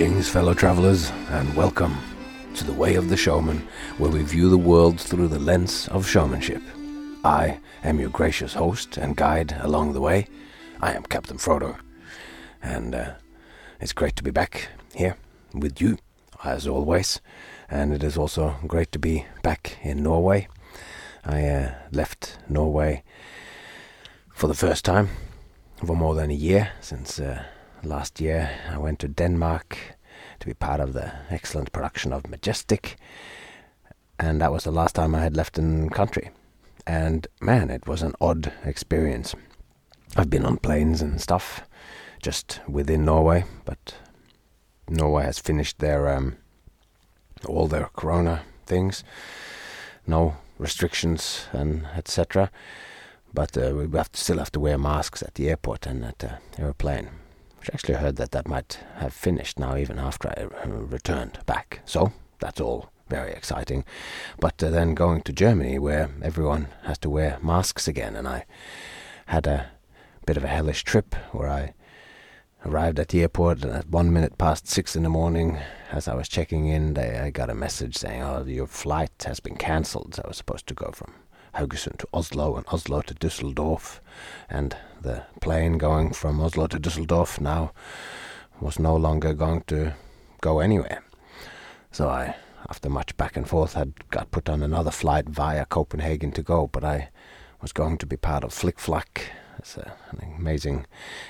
Greetings, fellow travelers, and welcome to the Way of the Showman, where we view the world through the lens of showmanship. I am your gracious host and guide along the way. I am Captain Frodo, and uh, it's great to be back here with you, as always. And it is also great to be back in Norway. I uh, left Norway for the first time for more than a year since. Uh, last year I went to Denmark to be part of the excellent production of Majestic, and that was the last time I had left the country. And man, it was an odd experience. I've been on planes and stuff just within Norway, but Norway has finished their um, all their corona things, no restrictions and etc. But uh, we have to still have to wear masks at the airport and at the airplane which actually heard that that might have finished now even after I uh, returned back. So that's all very exciting. But uh, then going to Germany where everyone has to wear masks again, and I had a bit of a hellish trip where I arrived at the airport at one minute past six in the morning as I was checking in they, I got a message saying oh your flight has been cancelled I was supposed to go from Haugesund to Oslo and Oslo to Dusseldorf, and the plane going from Oslo to Dusseldorf now was no longer going to go anywhere. So I, after much back and forth, had got put on another flight via Copenhagen to go, but I was going to be part of FlicFlac. It's a, an amazing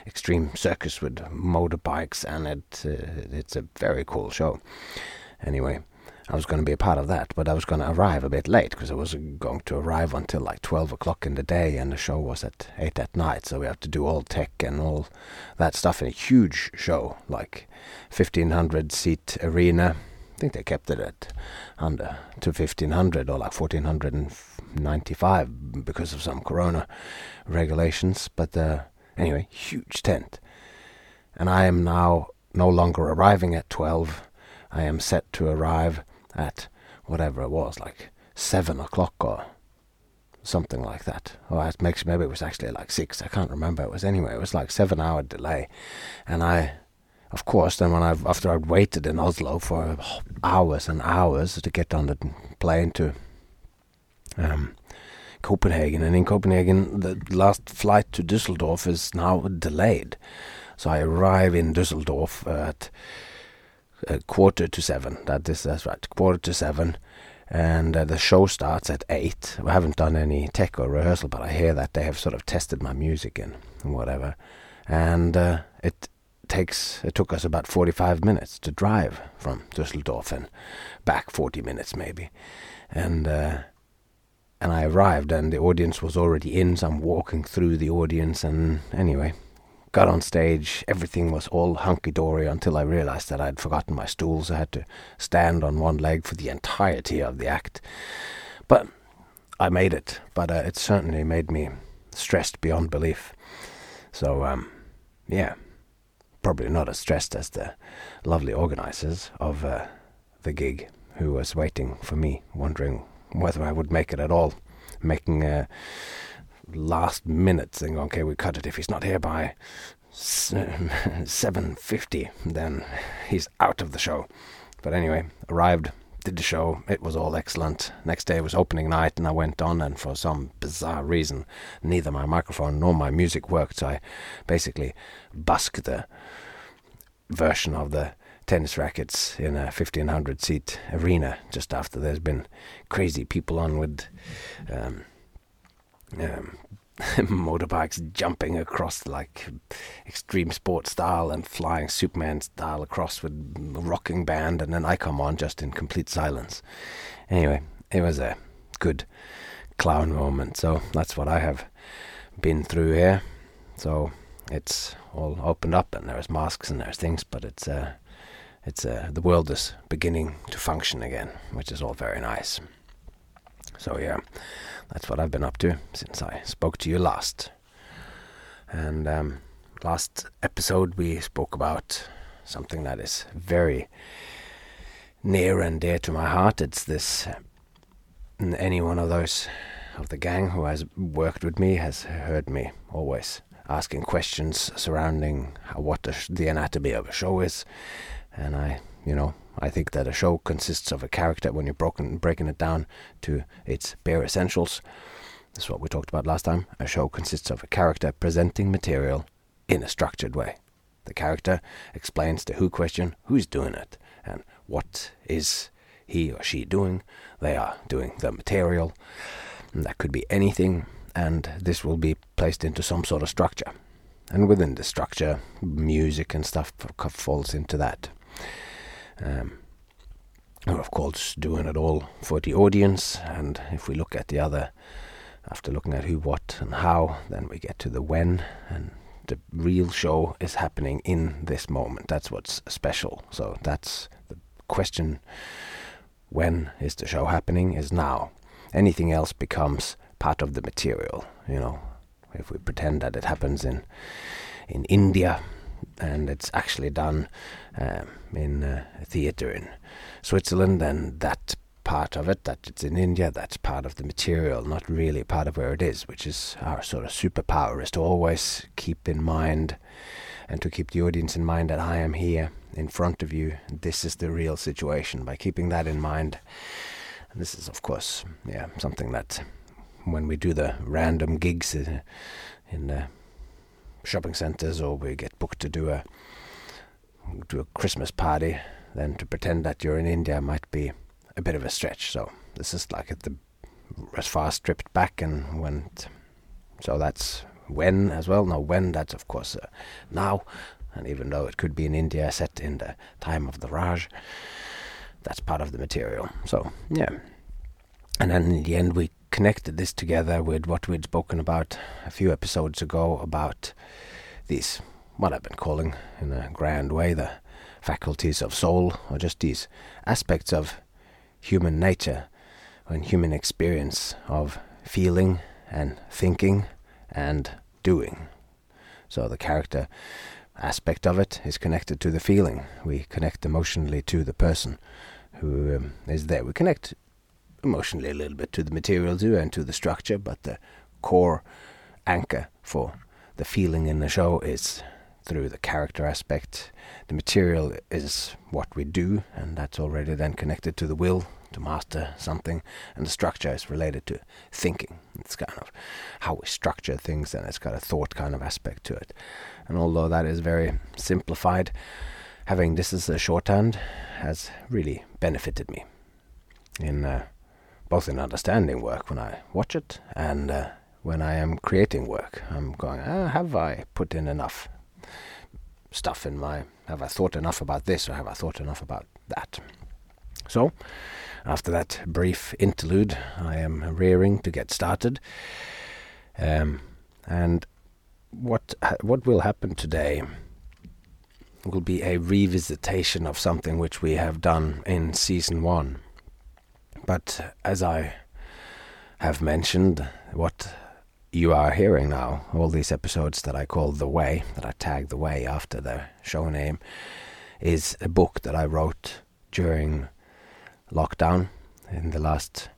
extreme circus with motorbikes, and it uh, it's a very cool show. Anyway, I was going to be a part of that, but I was going to arrive a bit late because I wasn't going to arrive until like 12 o'clock in the day and the show was at 8 at night. So we have to do all tech and all that stuff in a huge show, like 1500 seat arena. I think they kept it at under to 1500 or like 1495 because of some corona regulations. But uh, anyway, huge tent. And I am now no longer arriving at 12. I am set to arrive at whatever it was, like seven o'clock or something like that. Or it makes maybe it was actually like six. I can't remember. It was anyway. It was like seven hour delay, and I, of course, then when I after I'd waited in Oslo for hours and hours to get on the plane to um, Copenhagen, and in Copenhagen the last flight to Düsseldorf is now delayed. So I arrive in Düsseldorf at uh, quarter to seven. That is that's right, quarter to seven, and uh, the show starts at eight. I haven't done any tech or rehearsal, but I hear that they have sort of tested my music and, whatever, and uh, it takes it took us about forty five minutes to drive from Düsseldorf and back forty minutes maybe, and. Uh, and I arrived, and the audience was already in. So I'm walking through the audience, and anyway, got on stage, everything was all hunky dory until I realized that I'd forgotten my stools. I had to stand on one leg for the entirety of the act. But I made it, but uh, it certainly made me stressed beyond belief. So, um, yeah, probably not as stressed as the lovely organizers of uh, the gig who was waiting for me, wondering whether I would make it at all, making a last minute thing. Okay, we cut it. If he's not here by seven fifty, then he's out of the show. But anyway, arrived, did the show. It was all excellent. Next day was opening night, and I went on. And for some bizarre reason, neither my microphone nor my music worked. So I basically busked the version of the tennis rackets in a 1500 seat arena just after there's been crazy people on with um, um, motorbikes jumping across like extreme sport style and flying Superman style across with a rocking band, and then I come on just in complete silence. Anyway, it was a good clown moment, so that's what I have been through here. So it's all opened up, and there's masks and there's things, but it's uh, it's uh, the world is beginning to function again, which is all very nice. So yeah, that's what I've been up to since I spoke to you last. And um, last episode we spoke about something that is very near and dear to my heart. It's this. Any one of those of the gang who has worked with me has heard me always asking questions surrounding what the, the anatomy of a show is, And I, you know, I think that a show consists of a character when you're broken, breaking it down to its bare essentials. This is what we talked about last time. A show consists of a character presenting material in a structured way. The character explains the who question, who's doing it, and what is he or she doing. They are doing the material. And that could be anything, and this will be placed into some sort of structure. And within the structure, music and stuff falls into that. Um, we're of course doing it all for the audience, and if we look at the other, after looking at who, what, and how, then we get to the when, and the real show is happening in this moment. That's what's special. So that's the question when is the show happening is now. Anything else becomes part of the material, you know. If we pretend that it happens in in India and it's actually done um, in uh, a theater in Switzerland, then that part of it, that it's in India, that's part of the material, not really part of where it is, which is our sort of superpower, is to always keep in mind and to keep the audience in mind that I am here in front of you. This is the real situation. By keeping that in mind, and this is, of course, yeah, something that when we do the random gigs uh, in, in the shopping centers or we get booked to do a do a Christmas party, then to pretend that you're in India might be a bit of a stretch. So this is like at the as far stripped back and went. So that's when as well. Now when that's of course uh, now, and even though it could be in India set in the time of the Raj, that's part of the material. So yeah, and then in the end we connected this together with what we'd spoken about a few episodes ago about these, what I've been calling in a grand way, the faculties of soul, or just these aspects of human nature and human experience of feeling and thinking and doing. So the character aspect of it is connected to the feeling. We connect emotionally to the person who um, is there. We connect emotionally a little bit to the material too and to the structure, but the core anchor for the feeling in the show is through the character aspect. The material is what we do, and that's already then connected to the will to master something, and the structure is related to thinking. It's kind of how we structure things, and it's got a thought kind of aspect to it. And although that is very simplified, having this as a shorthand has really benefited me in uh, both in understanding work when I watch it and uh, when I am creating work. I'm going, ah, have I put in enough stuff in my, have I thought enough about this or have I thought enough about that? So, after that brief interlude, I am rearing to get started. Um, and what what will happen today will be a revisitation of something which we have done in season one. But as I have mentioned, what you are hearing now, all these episodes that I call The Way, that I tag The Way after the show name, is a book that I wrote during lockdown in the last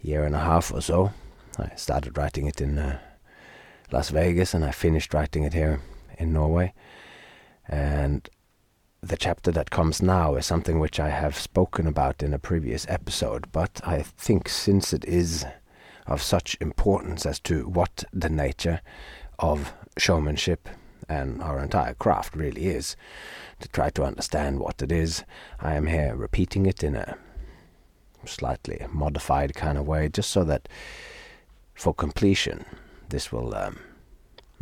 year and a half or so. I started writing it in uh, Las Vegas and I finished writing it here in Norway. And the chapter that comes now is something which I have spoken about in a previous episode, but I think since it is of such importance as to what the nature of showmanship and our entire craft really is, to try to understand what it is, I am here repeating it in a slightly modified kind of way, just so that for completion, this will um,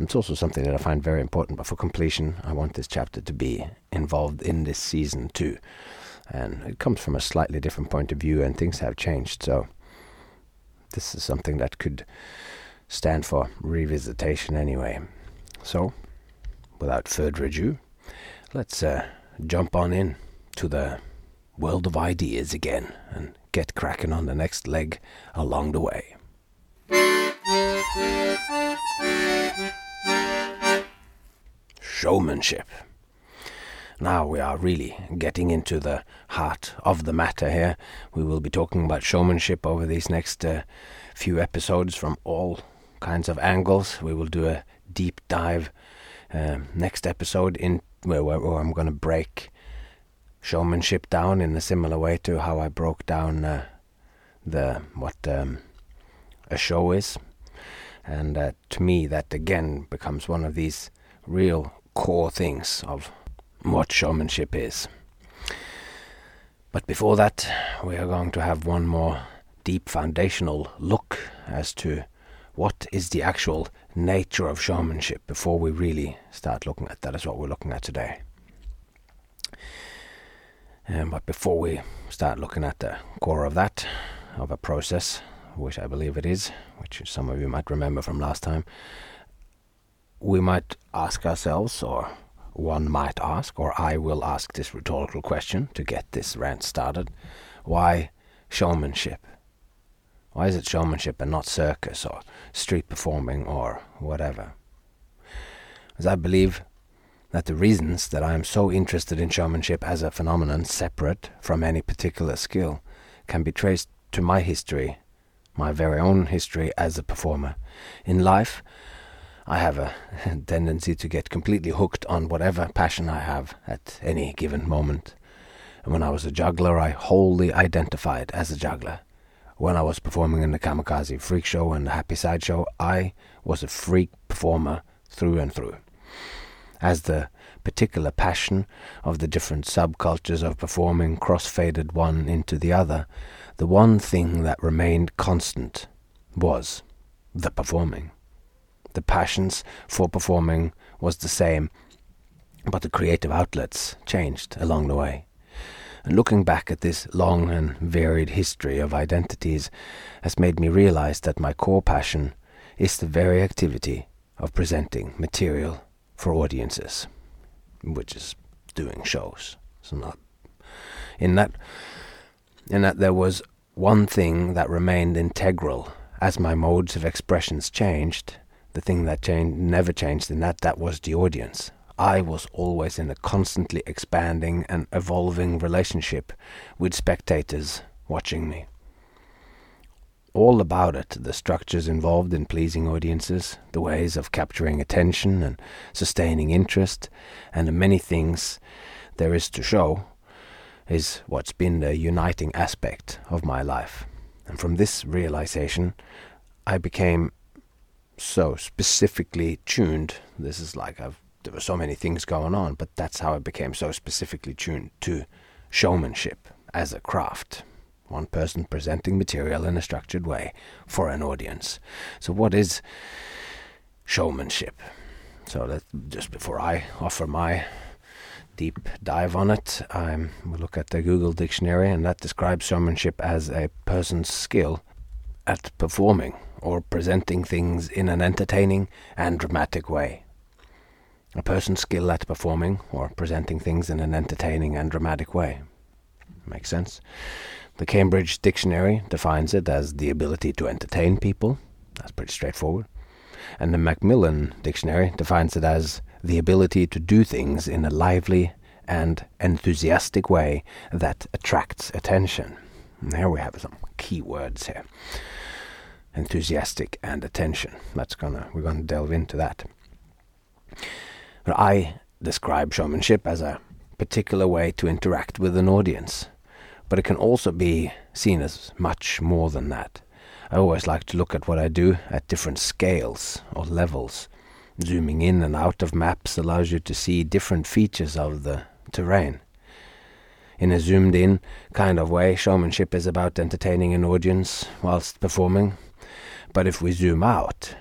it's also something that I find very important, but for completion, I want this chapter to be involved in this season too. And it comes from a slightly different point of view, and things have changed. So, this is something that could stand for revisitation anyway. So, without further ado, let's uh, jump on in to the world of ideas again and get cracking on the next leg along the way. Showmanship. Now we are really getting into the heart of the matter here. We will be talking about showmanship over these next uh, few episodes from all kinds of angles. We will do a deep dive uh, next episode in where, where, where I'm going to break showmanship down in a similar way to how I broke down uh, the what um, a show is, and uh, to me that again becomes one of these real core things of what showmanship is. But before that, we are going to have one more deep foundational look as to what is the actual nature of showmanship before we really start looking at that is what we're looking at today. Um, but before we start looking at the core of that, of a process, which I believe it is, which some of you might remember from last time, we might ask ourselves, or one might ask, or I will ask this rhetorical question to get this rant started why showmanship? Why is it showmanship and not circus or street performing or whatever? As I believe that the reasons that I am so interested in showmanship as a phenomenon separate from any particular skill can be traced to my history, my very own history as a performer. In life, I have a tendency to get completely hooked on whatever passion I have at any given moment. And when I was a juggler, I wholly identified as a juggler. When I was performing in the Kamikaze Freak Show and the Happy Side Show, I was a freak performer through and through. As the particular passion of the different subcultures of performing cross-faded one into the other, the one thing that remained constant was the performing. The passions for performing was the same, but the creative outlets changed along the way. And looking back at this long and varied history of identities has made me realize that my core passion is the very activity of presenting material for audiences, which is doing shows. So not in that in that there was one thing that remained integral as my modes of expressions changed. The thing that changed never changed in that that was the audience. I was always in a constantly expanding and evolving relationship with spectators watching me. All about it, the structures involved in pleasing audiences, the ways of capturing attention and sustaining interest, and the many things there is to show, is what's been the uniting aspect of my life. And from this realization, I became so specifically tuned. This is like I've there were so many things going on, but that's how it became so specifically tuned to showmanship as a craft. One person presenting material in a structured way for an audience. So, what is showmanship? So, that just before I offer my deep dive on it, I we look at the Google Dictionary, and that describes showmanship as a person's skill at performing or presenting things in an entertaining and dramatic way. A person's skill at performing or presenting things in an entertaining and dramatic way. Makes sense? The Cambridge Dictionary defines it as the ability to entertain people. That's pretty straightforward. And the Macmillan Dictionary defines it as the ability to do things in a lively and enthusiastic way that attracts attention. And here we have some key words here. Enthusiastic and attention. That's gonna we're gonna delve into that. But I describe showmanship as a particular way to interact with an audience, but it can also be seen as much more than that. I always like to look at what I do at different scales or levels. Zooming in and out of maps allows you to see different features of the terrain. In a zoomed in kind of way, showmanship is about entertaining an audience whilst performing. But if we zoom out,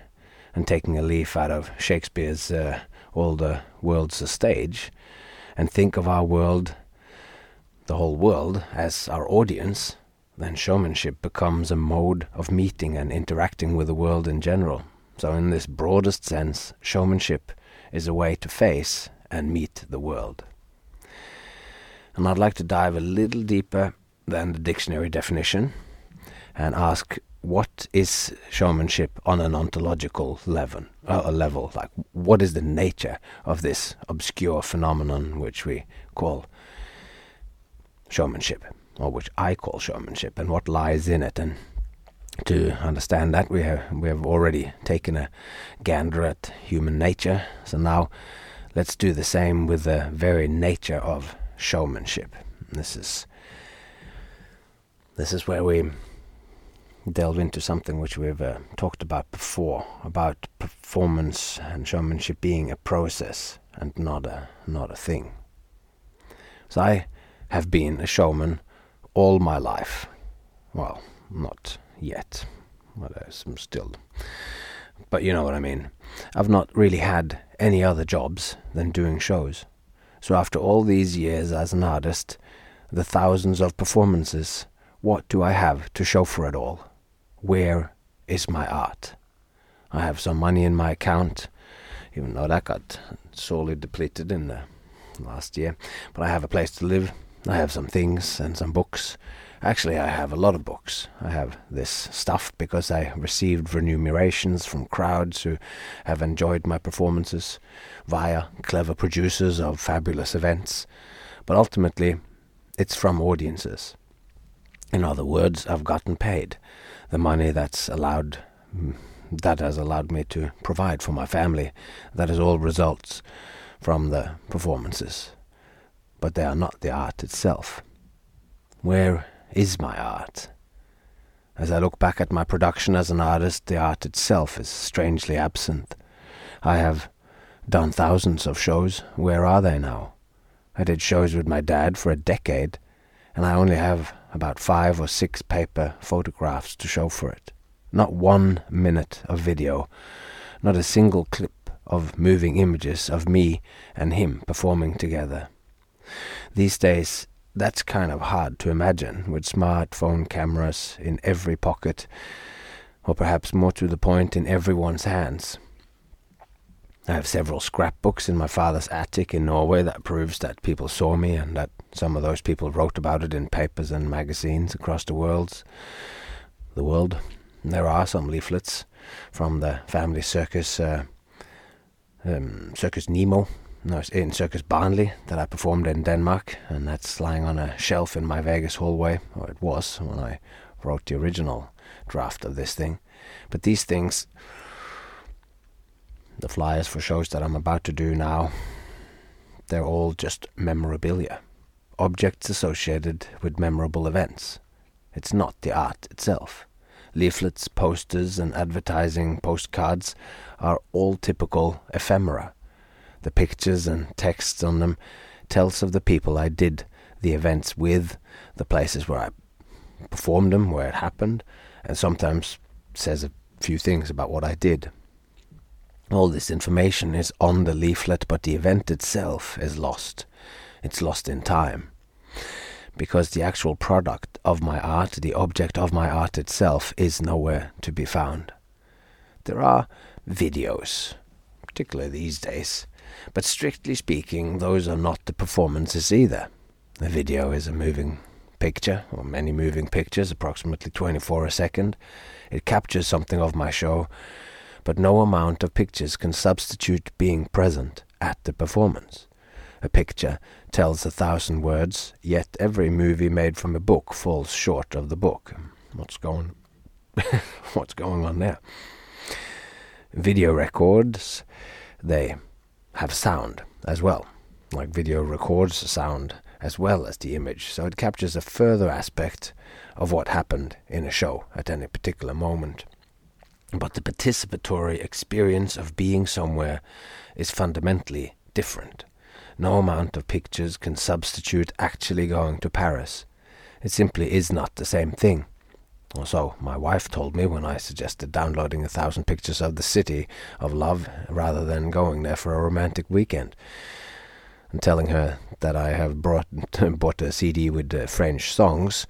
and taking a leaf out of Shakespeare's uh, all the world's a stage, and think of our world, the whole world, as our audience, then showmanship becomes a mode of meeting and interacting with the world in general. So, in this broadest sense, showmanship is a way to face and meet the world. And I'd like to dive a little deeper than the dictionary definition and ask what is showmanship on an ontological level? Uh, level, like what is the nature of this obscure phenomenon which we call showmanship, or which I call showmanship, and what lies in it? And to understand that, we have we have already taken a gander at human nature. So now, let's do the same with the very nature of showmanship. This is this is where we delve into something which we've uh, talked about before about performance and showmanship being a process and not a not a thing. So I have been a showman all my life. Well, not yet. Well, I'm still. But you know what I mean. I've not really had any other jobs than doing shows. So after all these years as an artist, the thousands of performances, what do I have to show for it all? Where is my art? I have some money in my account, even though that got sorely depleted in the last year. But I have a place to live. I have some things and some books. Actually, I have a lot of books. I have this stuff because I received remunerations from crowds who have enjoyed my performances via clever producers of fabulous events. But ultimately, it's from audiences. In other words, I've gotten paid the money that's allowed mm, that has allowed me to provide for my family. That is all results from the performances. But they are not the art itself. Where is my art? As I look back at my production as an artist, the art itself is strangely absent. I have done thousands of shows. Where are they now? I did shows with my dad for a decade, and I only have about five or six paper photographs to show for it. Not one minute of video, not a single clip of moving images of me and him performing together. These days, that's kind of hard to imagine with smartphone cameras in every pocket, or perhaps more to the point, in everyone's hands. I have several scrapbooks in my father's attic in Norway that proves that people saw me and that some of those people wrote about it in papers and magazines across the world. The world. There are some leaflets from the family circus, uh, um, Circus Nemo, no, in Circus Barnley that I performed in Denmark, and that's lying on a shelf in my Vegas hallway, or it was when I wrote the original draft of this thing. But these things the flyers for shows that I'm about to do now, they're all just memorabilia, objects associated with memorable events. It's not the art itself. Leaflets, posters, and advertising postcards are all typical ephemera. The pictures and texts on them tells of the people I did the events with, the places where I performed them, where it happened, and sometimes says a few things about what I did. All this information is on the leaflet, but the event itself is lost. It's lost in time. Because the actual product of my art, the object of my art itself, is nowhere to be found. There are videos, particularly these days, but strictly speaking, those are not the performances either. A video is a moving picture, or many moving pictures, approximately 24 a second. It captures something of my show but no amount of pictures can substitute being present at the performance. A picture tells a thousand words, yet every movie made from a book falls short of the book. What's going what's going on there? Video records, they have sound as well. Like video records sound as well as the image, so it captures a further aspect of what happened in a show at any particular moment. But the participatory experience of being somewhere is fundamentally different. No amount of pictures can substitute actually going to Paris. It simply is not the same thing. Or so my wife told me when I suggested downloading a thousand pictures of the city of love rather than going there for a romantic weekend. And telling her that I have brought bought a CD with uh, French songs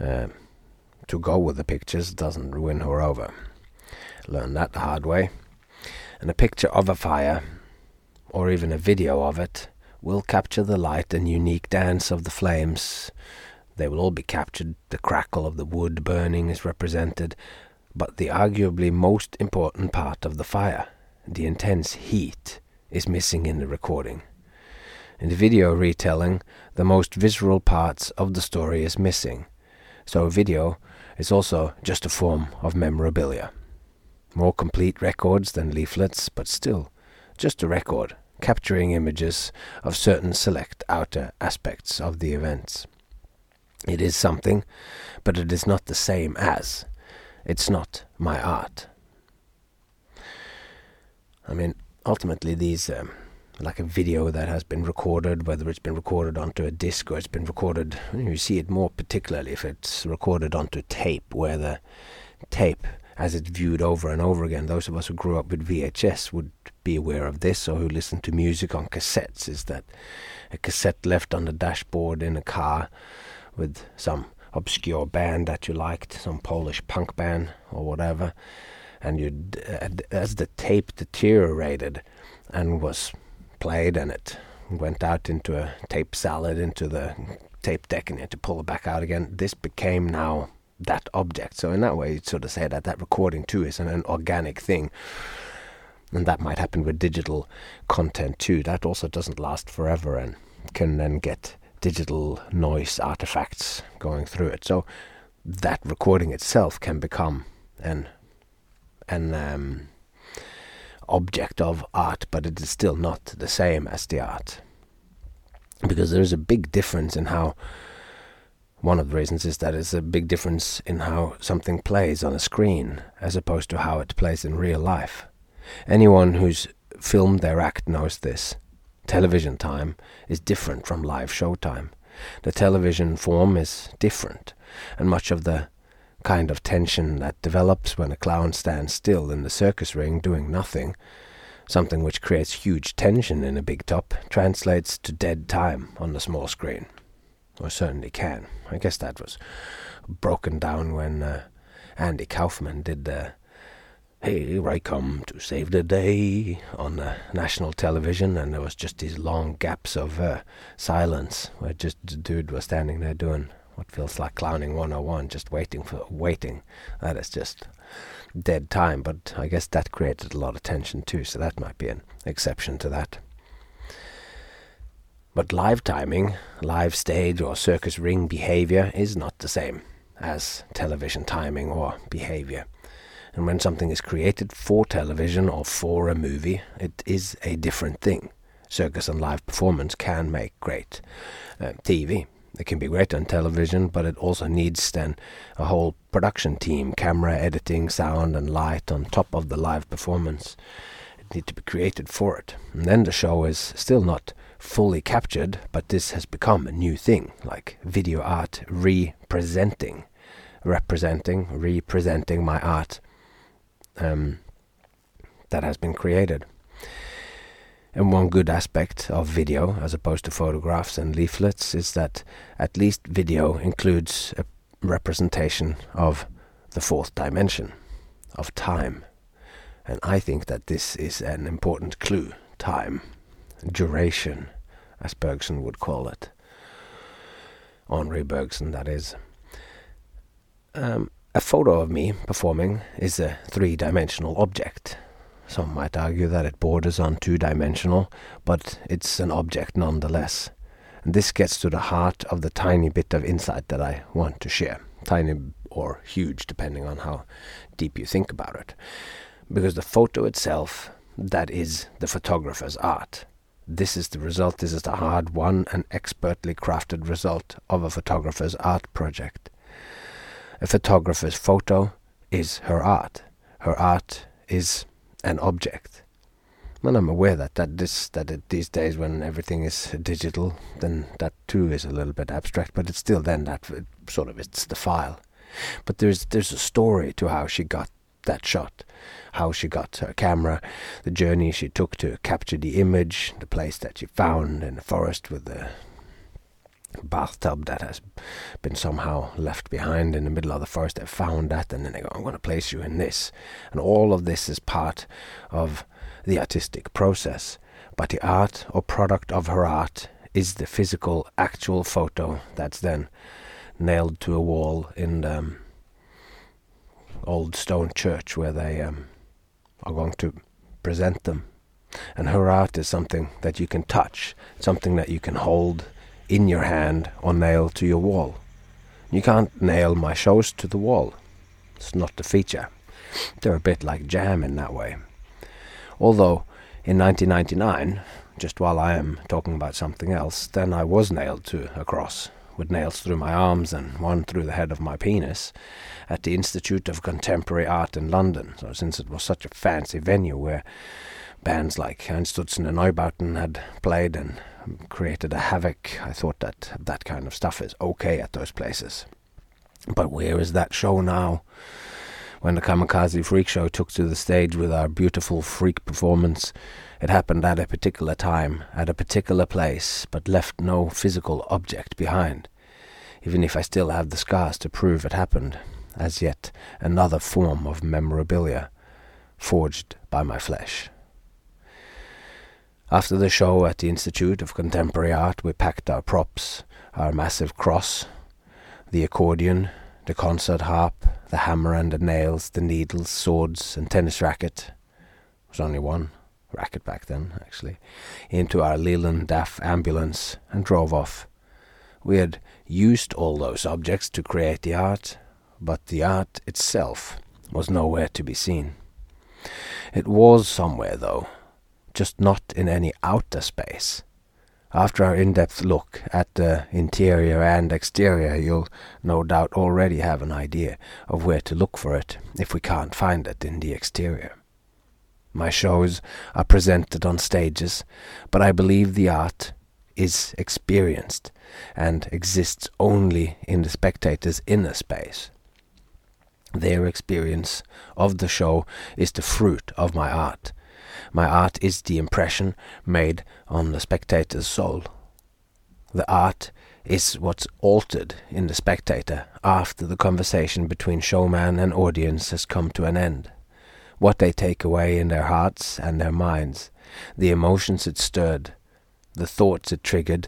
uh, to go with the pictures doesn't win her over. Learned that the hard way. And a picture of a fire, or even a video of it, will capture the light and unique dance of the flames. They will all be captured. The crackle of the wood burning is represented. But the arguably most important part of the fire, the intense heat, is missing in the recording. In the video retelling, the most visceral parts of the story is missing. So video is also just a form of memorabilia. More complete records than leaflets, but still, just a record, capturing images of certain select outer aspects of the events. It is something, but it is not the same as. It's not my art. I mean, ultimately, these, um, like a video that has been recorded, whether it's been recorded onto a disc or it's been recorded, you see it more particularly if it's recorded onto tape, where the tape, as it's viewed over and over again, those of us who grew up with VHS would be aware of this, or who listen to music on cassettes, is that a cassette left on the dashboard in a car with some obscure band that you liked, some Polish punk band or whatever, and you as the tape deteriorated and was played and it went out into a tape salad into the tape deck and you had to pull it back out again. This became now that object. So in that way, you'd sort of say that that recording too is an, an organic thing. And that might happen with digital content too. That also doesn't last forever and can then get digital noise artifacts going through it. So that recording itself can become an an um, object of art, but it is still not the same as the art because there is a big difference in how. One of the reasons is that there's a big difference in how something plays on a screen as opposed to how it plays in real life. Anyone who's filmed their act knows this. Television time is different from live show time. The television form is different, and much of the kind of tension that develops when a clown stands still in the circus ring doing nothing, something which creates huge tension in a big top, translates to dead time on the small screen. Or certainly can. I guess that was broken down when uh, Andy Kaufman did the here I come to save the day on the national television, and there was just these long gaps of uh, silence where just the dude was standing there doing what feels like clowning 101, just waiting for waiting. That is just dead time, but I guess that created a lot of tension too, so that might be an exception to that. But live timing, live stage or circus ring behavior is not the same as television timing or behavior. And when something is created for television or for a movie, it is a different thing. Circus and live performance can make great uh, TV. It can be great on television, but it also needs then a whole production team, camera, editing, sound, and light on top of the live performance. It needs to be created for it. And then the show is still not fully captured, but this has become a new thing, like video art representing, representing, representing my art um, that has been created. And one good aspect of video, as opposed to photographs and leaflets, is that at least video includes a representation of the fourth dimension, of time. And I think that this is an important clue time, duration, as Bergson would call it. Henri Bergson, that is. Um, a photo of me performing is a three dimensional object. Some might argue that it borders on two dimensional, but it's an object nonetheless. And this gets to the heart of the tiny bit of insight that I want to share. Tiny or huge, depending on how deep you think about it. Because the photo itself, that is the photographer's art. This is the result, this is the hard won and expertly crafted result of a photographer's art project. A photographer's photo is her art. Her art is an object. And I'm aware that that this that it, these days when everything is digital, then that too is a little bit abstract. But it's still then that sort of it's the file. But there's there's a story to how she got that shot, how she got her camera, the journey she took to capture the image, the place that she found in the forest with the bathtub that has been somehow left behind in the middle of the forest. They found that, and then they go, I'm going to place you in this. And all of this is part of the artistic process. But the art or product of her art is the physical, actual photo that's then nailed to a wall in the um, old stone church where they um, are going to present them. And her art is something that you can touch, something that you can hold, in your hand or nailed to your wall. You can't nail my shows to the wall. It's not the feature. They're a bit like jam in that way. Although in 1999, just while I am talking about something else, then I was nailed to a cross, with nails through my arms and one through the head of my penis, at the Institute of Contemporary Art in London. So, since it was such a fancy venue where bands like Einstürzende Neubauten had played and created a havoc, I thought that that kind of stuff is okay at those places. But where is that show now? When the Kamikaze Freak Show took to the stage with our beautiful freak performance, it happened at a particular time, at a particular place, but left no physical object behind, even if I still have the scars to prove it happened, as yet another form of memorabilia, forged by my flesh. After the show at the Institute of Contemporary Art, we packed our props, our massive cross, the accordion, the concert harp, the hammer and the nails, the needles, swords, and tennis racket. It was only one racket back then, actually, into our Leyland DAF ambulance and drove off. We had used all those objects to create the art, but the art itself was nowhere to be seen. It was somewhere, though, just not in any outer space. After our in-depth look at the interior and exterior, you'll no doubt already have an idea of where to look for it if we can't find it in the exterior. My shows are presented on stages, but I believe the art is experienced and exists only in the spectator's inner space. Their experience of the show is the fruit of my art, my art is the impression made on the spectator's soul. The art is what's altered in the spectator after the conversation between showman and audience has come to an end. What they take away in their hearts and their minds, the emotions it stirred, the thoughts it triggered,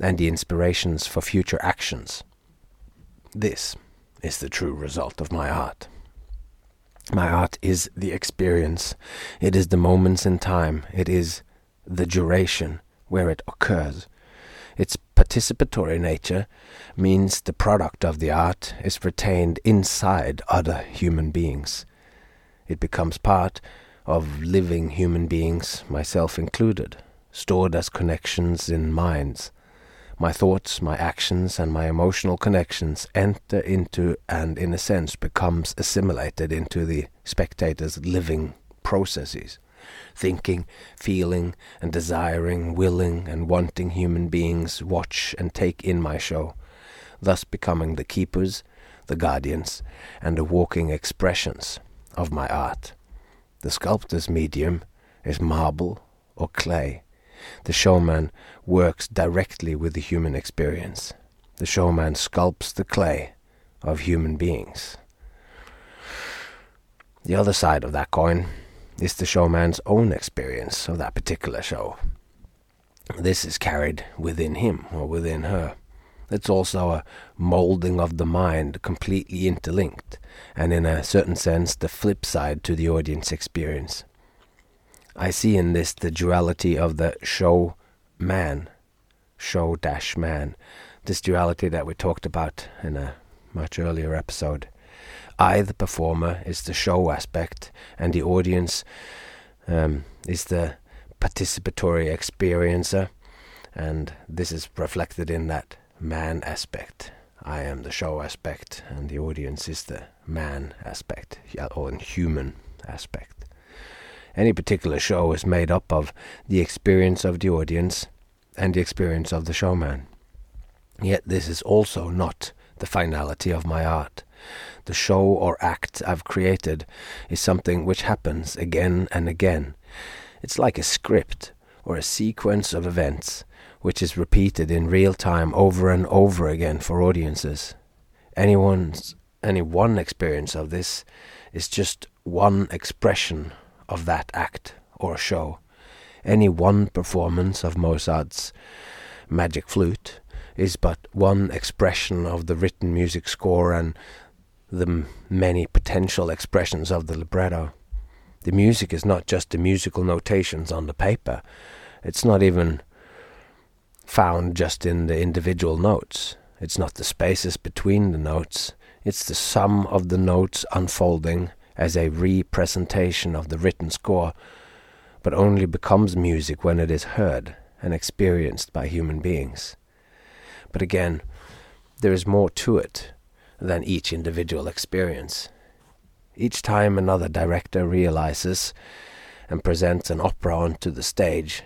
and the inspirations for future actions. This is the true result of my art. My art is the experience. It is the moments in time. It is the duration where it occurs. Its participatory nature means the product of the art is retained inside other human beings. It becomes part of living human beings, myself included, stored as connections in minds, my thoughts, my actions, and my emotional connections enter into and, in a sense, becomes assimilated into the spectator's living processes. Thinking, feeling, and desiring, willing, and wanting human beings watch and take in my show, thus becoming the keepers, the guardians, and the walking expressions of my art. The sculptor's medium is marble or clay, the showman works directly with the human experience. The showman sculpts the clay of human beings. The other side of that coin is the showman's own experience of that particular show. This is carried within him or within her. It's also a molding of the mind, completely interlinked, and in a certain sense the flip side to the audience experience. I see in this the duality of the show man, show dash man, this duality that we talked about in a much earlier episode. I, the performer, is the show aspect, and the audience um, is the participatory experiencer, and this is reflected in that man aspect. I am the show aspect, and the audience is the man aspect, or human aspect. Any particular show is made up of the experience of the audience and the experience of the showman. Yet this is also not the finality of my art. The show or act I've created is something which happens again and again. It's like a script or a sequence of events which is repeated in real time over and over again for audiences. Anyone's any one experience of this is just one expression of that act or show. Any one performance of Mozart's Magic Flute is but one expression of the written music score and the many potential expressions of the libretto. The music is not just the musical notations on the paper. It's not even found just in the individual notes. It's not the spaces between the notes. It's the sum of the notes unfolding as a representation of the written score, but only becomes music when it is heard and experienced by human beings. But again, there is more to it than each individual experience. Each time another director realizes and presents an opera onto the stage,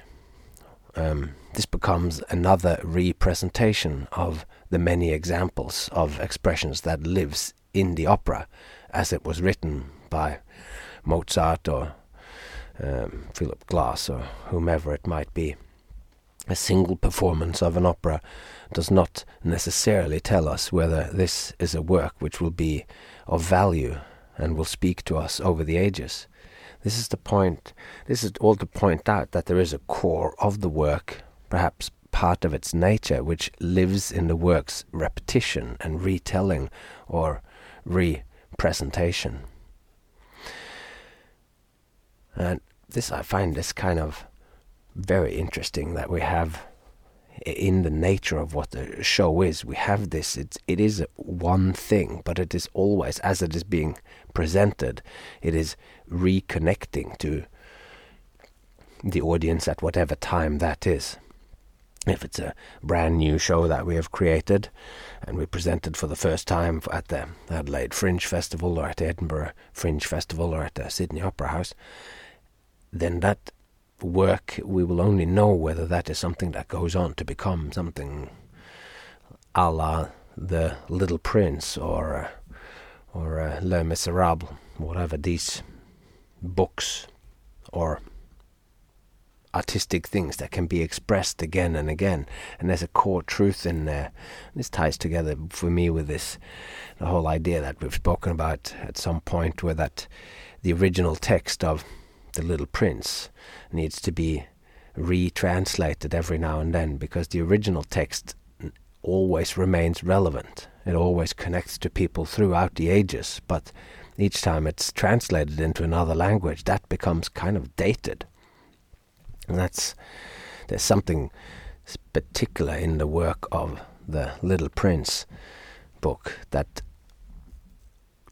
um, this becomes another representation of the many examples of expressions that lives in the opera as it was written by Mozart or um, Philip Glass or whomever it might be. A single performance of an opera does not necessarily tell us whether this is a work which will be of value and will speak to us over the ages. This is the point, this is all to point out that there is a core of the work, perhaps part of its nature, which lives in the work's repetition and retelling or representation. And this, I find this kind of very interesting that we have in the nature of what the show is. We have this, it's, it is one thing, but it is always, as it is being presented, it is reconnecting to the audience at whatever time that is. If it's a brand new show that we have created and we presented for the first time at the Adelaide Fringe Festival or at the Edinburgh Fringe Festival or at the Sydney Opera House, then that work we will only know whether that is something that goes on to become something a la the Little Prince or or uh, Les Miserables, whatever these books or artistic things that can be expressed again and again. And there's a core truth in there. This ties together for me with this the whole idea that we've spoken about at some point where that the original text of the Little Prince needs to be retranslated every now and then because the original text always remains relevant. It always connects to people throughout the ages, but each time it's translated into another language, that becomes kind of dated. And that's there's something particular in the work of the Little Prince book that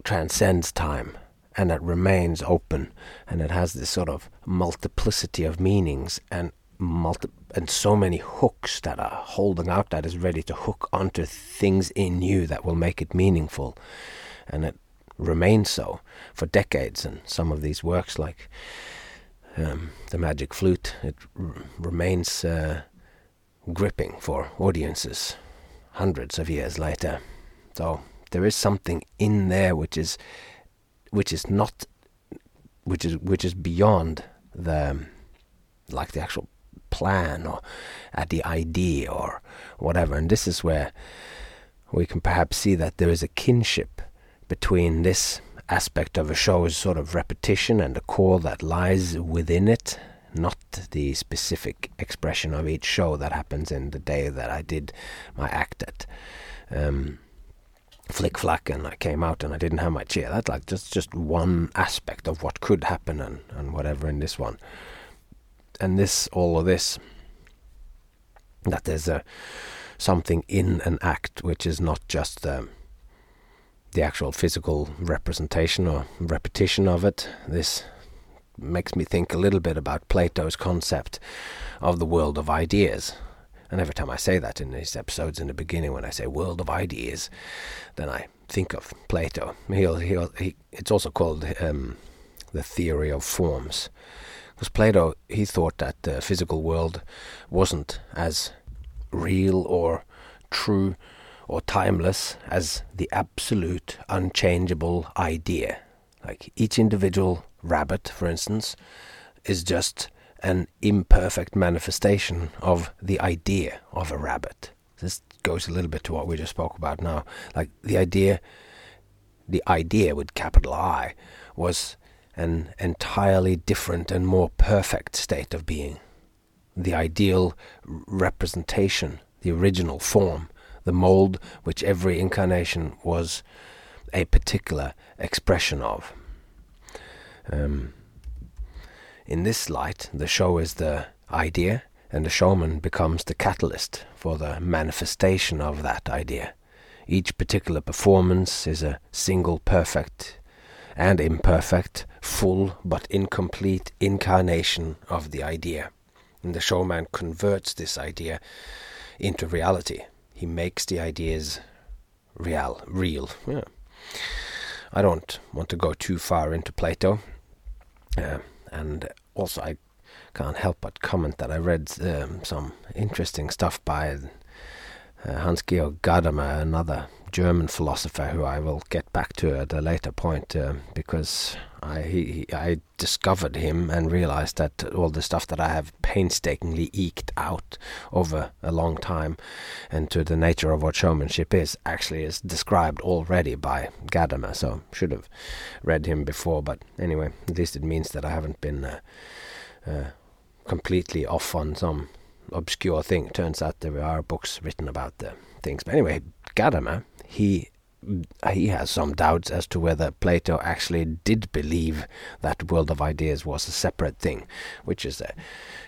transcends time and it remains open and it has this sort of multiplicity of meanings and multi- and so many hooks that are holding out that is ready to hook onto things in you that will make it meaningful. And it remains so for decades and some of these works like um, the magic flute it r- remains uh, gripping for audiences hundreds of years later. So there is something in there which is which is not which is which is beyond the like the actual plan or uh, the idea or whatever. And this is where we can perhaps see that there is a kinship between this aspect of a show's sort of repetition and the core that lies within it not the specific expression of each show that happens in the day that I did my act at. Um, FlicFlac and I came out and I didn't have my chair. That's like just just one aspect of what could happen and, and whatever in this one. And this all of this that there's a something in an act which is not just um, the actual physical representation or repetition of it. This makes me think a little bit about Plato's concept of the world of ideas and every time I say that in these episodes in the beginning, when I say world of ideas, then I think of Plato. He'll, he'll, he, it's also called um, the theory of forms. Because Plato, he thought that the physical world wasn't as real or true or timeless as the absolute unchangeable idea. Like each individual rabbit, for instance, is just an imperfect manifestation of the idea of a rabbit. This goes a little bit to what we just spoke about now. Like the idea, the idea with capital I was an entirely different and more perfect state of being. The ideal representation, the original form, the mold which every incarnation was a particular expression of. Um, in this light, the show is the idea, and the showman becomes the catalyst for the manifestation of that idea. Each particular performance is a single perfect and imperfect, full but incomplete incarnation of the idea. And the showman converts this idea into reality. He makes the ideas real, real. Yeah. I don't want to go too far into Plato, uh, and also I can't help but comment that I read um, some interesting stuff by uh, Hans Georg Gadamer, another German philosopher who I will get back to at a later point, uh, because I he, I discovered him and realized that all the stuff that I have painstakingly eked out over a long time, and to the nature of what showmanship is, actually is described already by Gadamer. So should have read him before, but anyway, at least it means that I haven't been uh, uh, completely off on some obscure thing. Turns out there are books written about the things. But anyway, Gadamer, he he has some doubts as to whether Plato actually did believe that world of ideas was a separate thing, which is a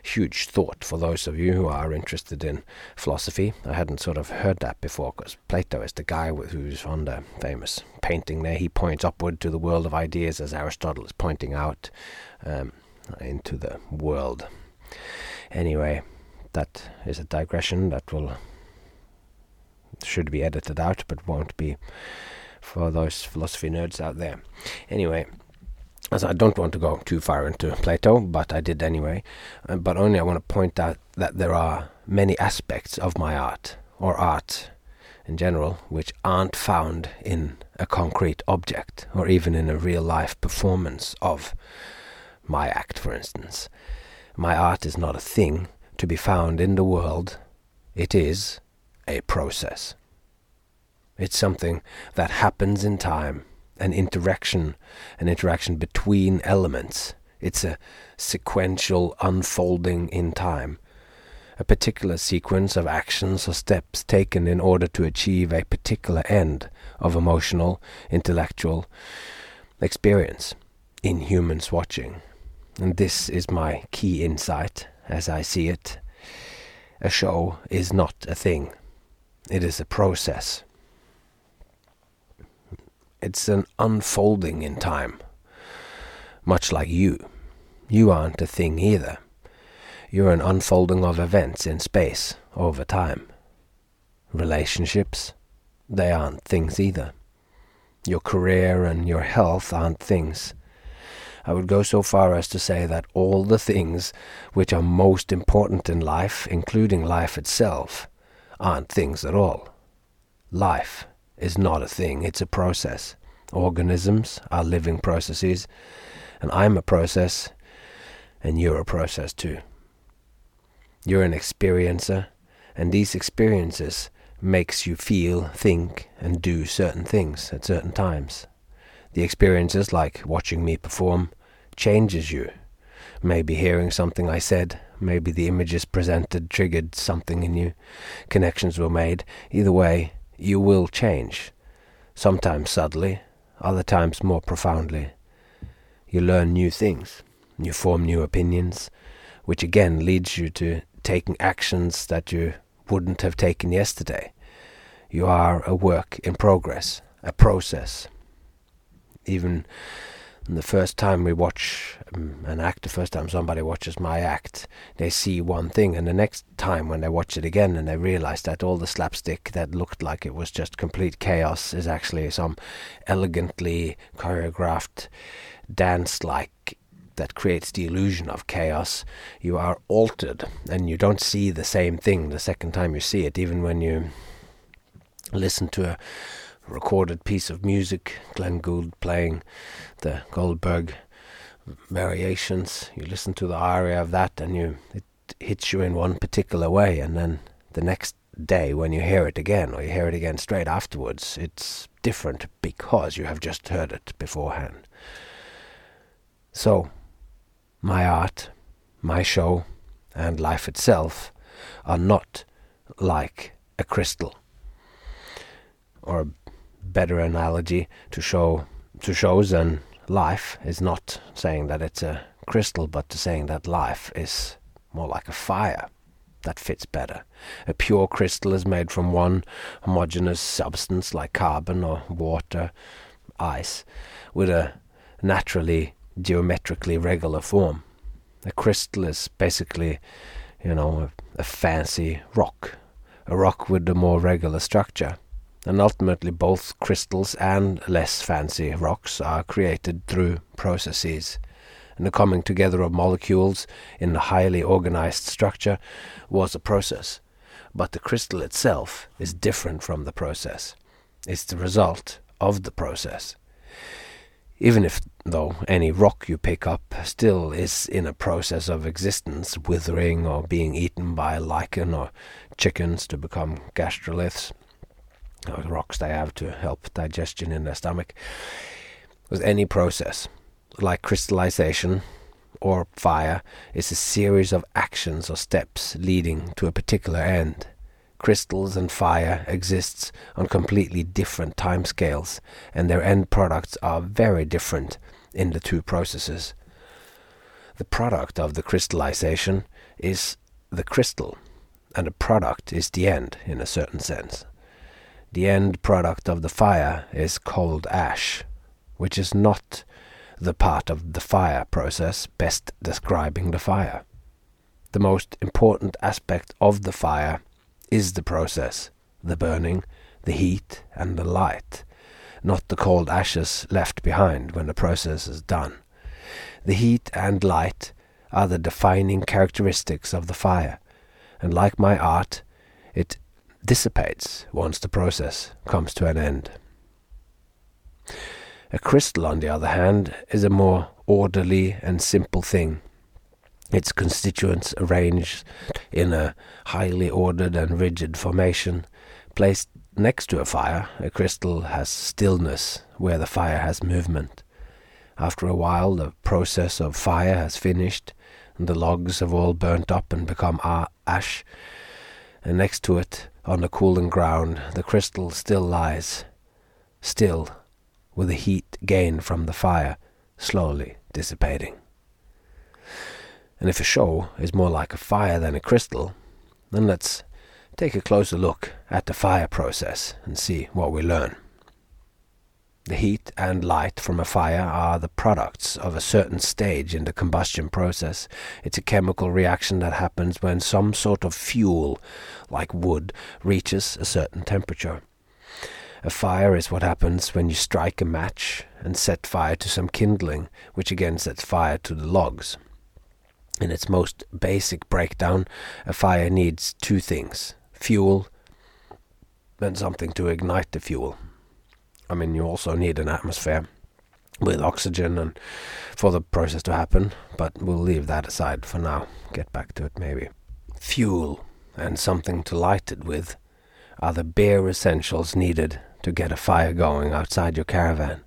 huge thought for those of you who are interested in philosophy. I hadn't sort of heard that before, because Plato is the guy who's on the famous painting there. He points upward to the world of ideas as Aristotle is pointing out um, into the world. Anyway, that is a digression that will should be edited out, but won't be for those philosophy nerds out there. Anyway, as I don't want to go too far into Plato, but I did anyway. Uh, but only I want to point out that there are many aspects of my art, or art in general, which aren't found in a concrete object, or even in a real life performance of my act, for instance. My art is not a thing to be found in the world, it is a process. It's something that happens in time, an interaction, an interaction between elements. It's a sequential unfolding in time, a particular sequence of actions or steps taken in order to achieve a particular end of emotional, intellectual experience in humans watching. And this is my key insight as I see it. A show is not a thing. It is a process. It's an unfolding in time. Much like you. You aren't a thing either. You're an unfolding of events in space over time. Relationships, they aren't things either. Your career and your health aren't things. I would go so far as to say that all the things which are most important in life, including life itself, aren't things at all. Life is not a thing, it's a process. Organisms are living processes, and I'm a process, and you're a process too. You're an experiencer, and these experiences makes you feel, think, and do certain things at certain times. The experiences, like watching me perform, changes you. Maybe hearing something I said, maybe the images presented triggered something in you, connections were made. Either way, you will change. Sometimes subtly, other times more profoundly. You learn new things, you form new opinions, which again leads you to taking actions that you wouldn't have taken yesterday. You are a work in progress, a process. Even the first time we watch um, an act, the first time somebody watches my act, they see one thing, and the next time when they watch it again and they realize that all the slapstick that looked like it was just complete chaos is actually some elegantly choreographed dance like that creates the illusion of chaos, you are altered and you don't see the same thing the second time you see it, even when you listen to a recorded piece of music, Glenn Gould playing the Goldberg variations. You listen to the aria of that, and you it hits you in one particular way, and then the next day when you hear it again, or you hear it again straight afterwards, it's different because you have just heard it beforehand. So, my art, my show, and life itself are not like a crystal or better analogy to show to shows than life is not saying that it's a crystal, but to saying that life is more like a fire. That fits better. A pure crystal is made from one homogeneous substance like carbon or water, ice, with a naturally geometrically regular form. A crystal is basically, you know, a, a fancy rock, a rock with a more regular structure. And ultimately, both crystals and less fancy rocks are created through processes. And the coming together of molecules in a highly organized structure was a process. But the crystal itself is different from the process. It's the result of the process. Even if, though, any rock you pick up still is in a process of existence, withering or being eaten by lichen or chickens to become gastroliths, rocks they have to help digestion in their stomach, with any process, like crystallization or fire, is a series of actions or steps leading to a particular end crystals and fire exists on completely different timescales, and their end products are very different in the two processes. The product of the crystallization is the crystal, and the product is the end in a certain sense. The end product of the fire is cold ash, which is not the part of the fire process best describing the fire. The most important aspect of the fire is the process, the burning, the heat, and the light, not the cold ashes left behind when the process is done. The heat and light are the defining characteristics of the fire, and like my art, it dissipates once the process comes to an end. A crystal, on the other hand, is a more orderly and simple thing its constituents arranged in a highly ordered and rigid formation. Placed next to a fire, a crystal has stillness where the fire has movement. After a while, the process of fire has finished, and the logs have all burnt up and become ash, and next to it, on the cooling ground, the crystal still lies, still, with the heat gained from the fire slowly dissipating. And if a show is more like a fire than a crystal, then let's take a closer look at the fire process and see what we learn. The heat and light from a fire are the products of a certain stage in the combustion process. It's a chemical reaction that happens when some sort of fuel, like wood, reaches a certain temperature. A fire is what happens when you strike a match and set fire to some kindling, which again sets fire to the logs. In its most basic breakdown, a fire needs two things fuel and something to ignite the fuel. I mean, you also need an atmosphere with oxygen and for the process to happen, but we'll leave that aside for now. Get back to it maybe. Fuel and something to light it with are the bare essentials needed to get a fire going outside your caravan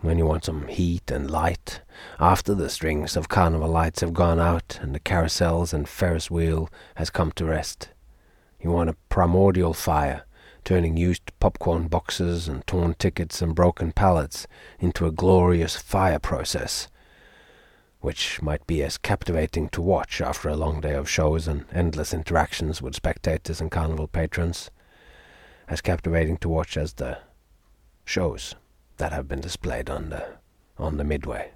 when you want some heat and light, after the strings of carnival lights have gone out and the carousels and Ferris wheel has come to rest. You want a primordial fire, turning used popcorn boxes and torn tickets and broken pallets into a glorious fire process, which might be as captivating to watch after a long day of shows and endless interactions with spectators and carnival patrons, as captivating to watch as the shows that have been displayed on the on the midway.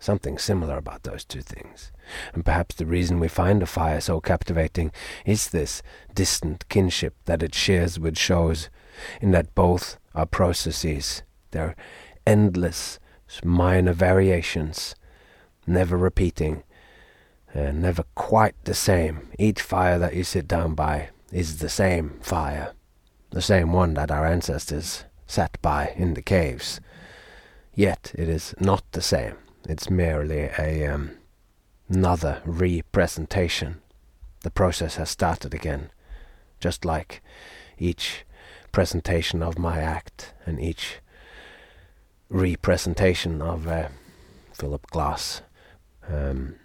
Something similar about those two things. And perhaps the reason we find a fire so captivating is this distant kinship that it shares with shows, in that both are processes. They're endless, minor variations, never repeating, and never quite the same. Each fire that you sit down by is the same fire, the same one that our ancestors sat by in the caves. Yet it is not the same. It's merely a um, another representation. The process has started again, just like each presentation of my act and each representation of uh, Philip Glass um,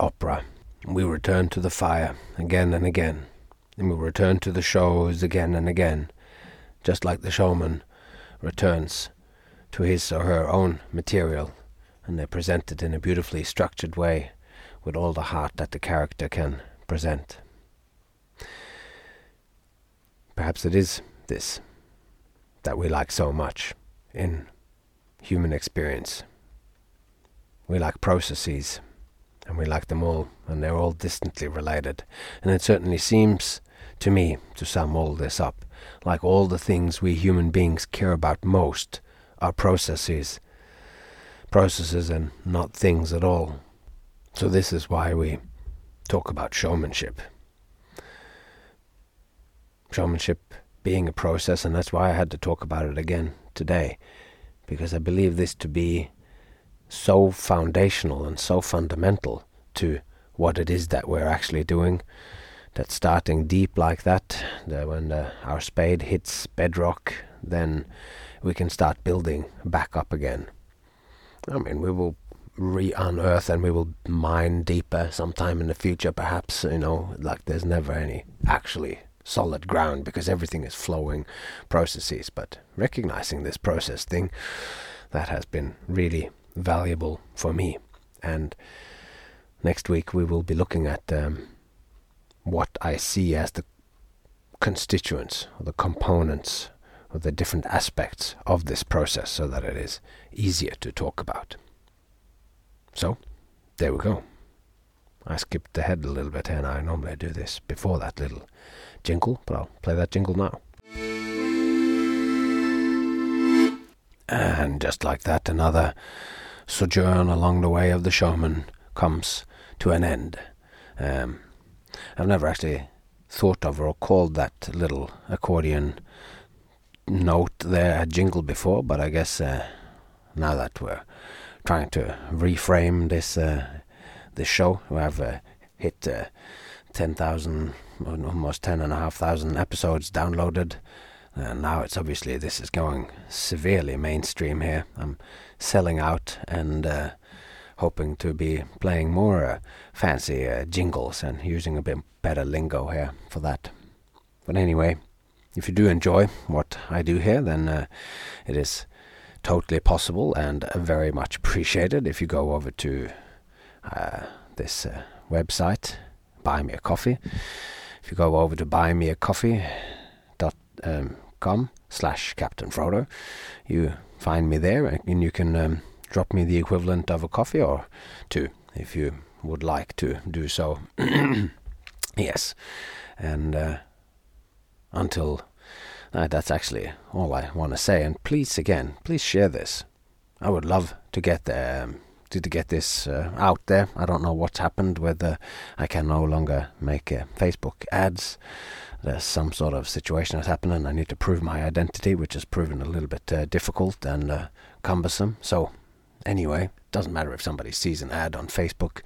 opera. We return to the fire again and again, and we return to the shows again and again, just like the showman returns to his or her own material, and they present it in a beautifully structured way with all the heart that the character can present. Perhaps it is this that we like so much in human experience. We like processes, and we like them all, and they're all distantly related. And it certainly seems to me, to sum all this up, like all the things we human beings care about most are processes. Processes and not things at all. So, this is why we talk about showmanship. Showmanship being a process, and that's why I had to talk about it again today, because I believe this to be so foundational and so fundamental to what it is that we're actually doing. That starting deep like that, that when the, our spade hits bedrock, then we can start building back up again. I mean, we will re-unearth and we will mine deeper sometime in the future, perhaps. You know, like there's never any actually solid ground because everything is flowing processes. But recognizing this process thing, that has been really valuable for me. And next week we will be looking at um, what I see as the constituents, or the components, or the different aspects of this process so that it is easier to talk about. So, there we go. I skipped ahead a little bit and I normally do this before that little jingle, but I'll play that jingle now. And just like that, another sojourn along the way of the showman comes to an end. Um, I've never actually thought of or called that little accordion note there a jingle before, but I guess uh, now that we're trying to reframe this uh, this show, we have uh, hit uh, ten thousand, almost ten and a half thousand episodes downloaded. And now it's obviously this is going severely mainstream here. I'm selling out and uh, hoping to be playing more uh, fancy uh, jingles and using a bit better lingo here for that. But anyway, if you do enjoy what I do here, then uh, it is totally possible and very much appreciated if you go over to uh, this uh, website, Buy Me a Coffee. If you go over to buymeacoffee.com um, slash Captain Frodo, you find me there and you can um, drop me the equivalent of a coffee or two if you would like to do so. yes. And uh, until uh, that's actually all I want to say. And please, again, please share this. I would love to get um, to, get this uh, out there. I don't know what's happened whether I can no longer make uh, Facebook ads. There's some sort of situation that's happening. I need to prove my identity, which has proven a little bit uh, difficult and uh, cumbersome. So, anyway, doesn't matter if somebody sees an ad on Facebook.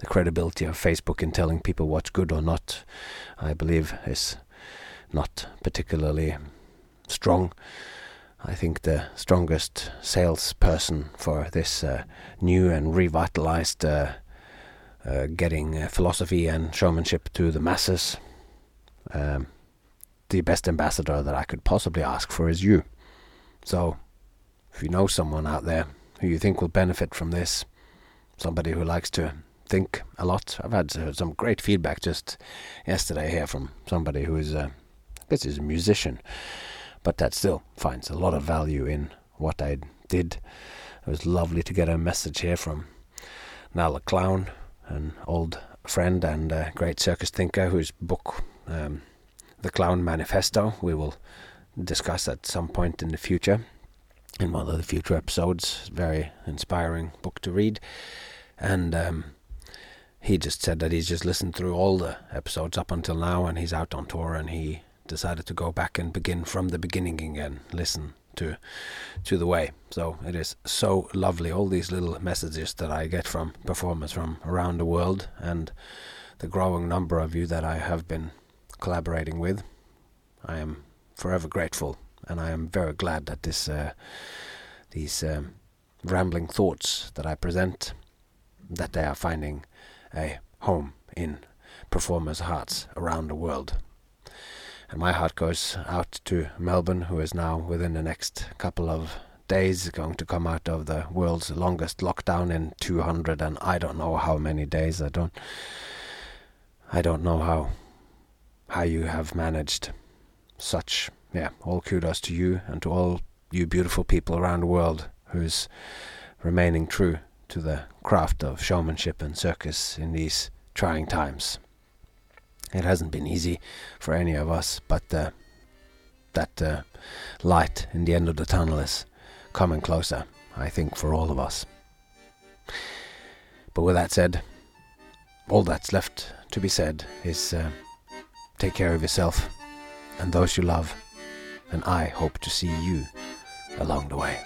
The credibility of Facebook in telling people what's good or not, I believe, is not particularly strong. I think the strongest salesperson for this uh, new and revitalized uh, uh, getting uh, philosophy and showmanship to the masses, um, the best ambassador that I could possibly ask for is you. So, if you know someone out there who you think will benefit from this, somebody who likes to think a lot, I've had uh, some great feedback just yesterday here from somebody who is, uh, I guess, is a musician but that still finds a lot of value in what I did. It was lovely to get a message here from Nala Clown, an old friend and a great circus thinker whose book, um, The Clown Manifesto, we will discuss at some point in the future in one of the future episodes. Very inspiring book to read. And um, he just said that he's just listened through all the episodes up until now and he's out on tour and he decided to go back and begin from the beginning again, listen to to the way. So it is so lovely. All these little messages that I get from performers from around the world, and the growing number of you that I have been collaborating with. I am forever grateful, and I am very glad that this uh, these um, rambling thoughts that I present that they are finding a home in performers' hearts around the world. And my heart goes out to Melbourne, who is now within the next couple of days going to come out of the world's longest lockdown in 200 and I don't know how many days. I don't I don't know how how you have managed such yeah all kudos to you and to all you beautiful people around the world who's remaining true to the craft of showmanship and circus in these trying times. It hasn't been easy for any of us, but uh, that uh, light in the end of the tunnel is coming closer, I think, for all of us. But with that said, all that's left to be said is uh, take care of yourself and those you love, and I hope to see you along the way.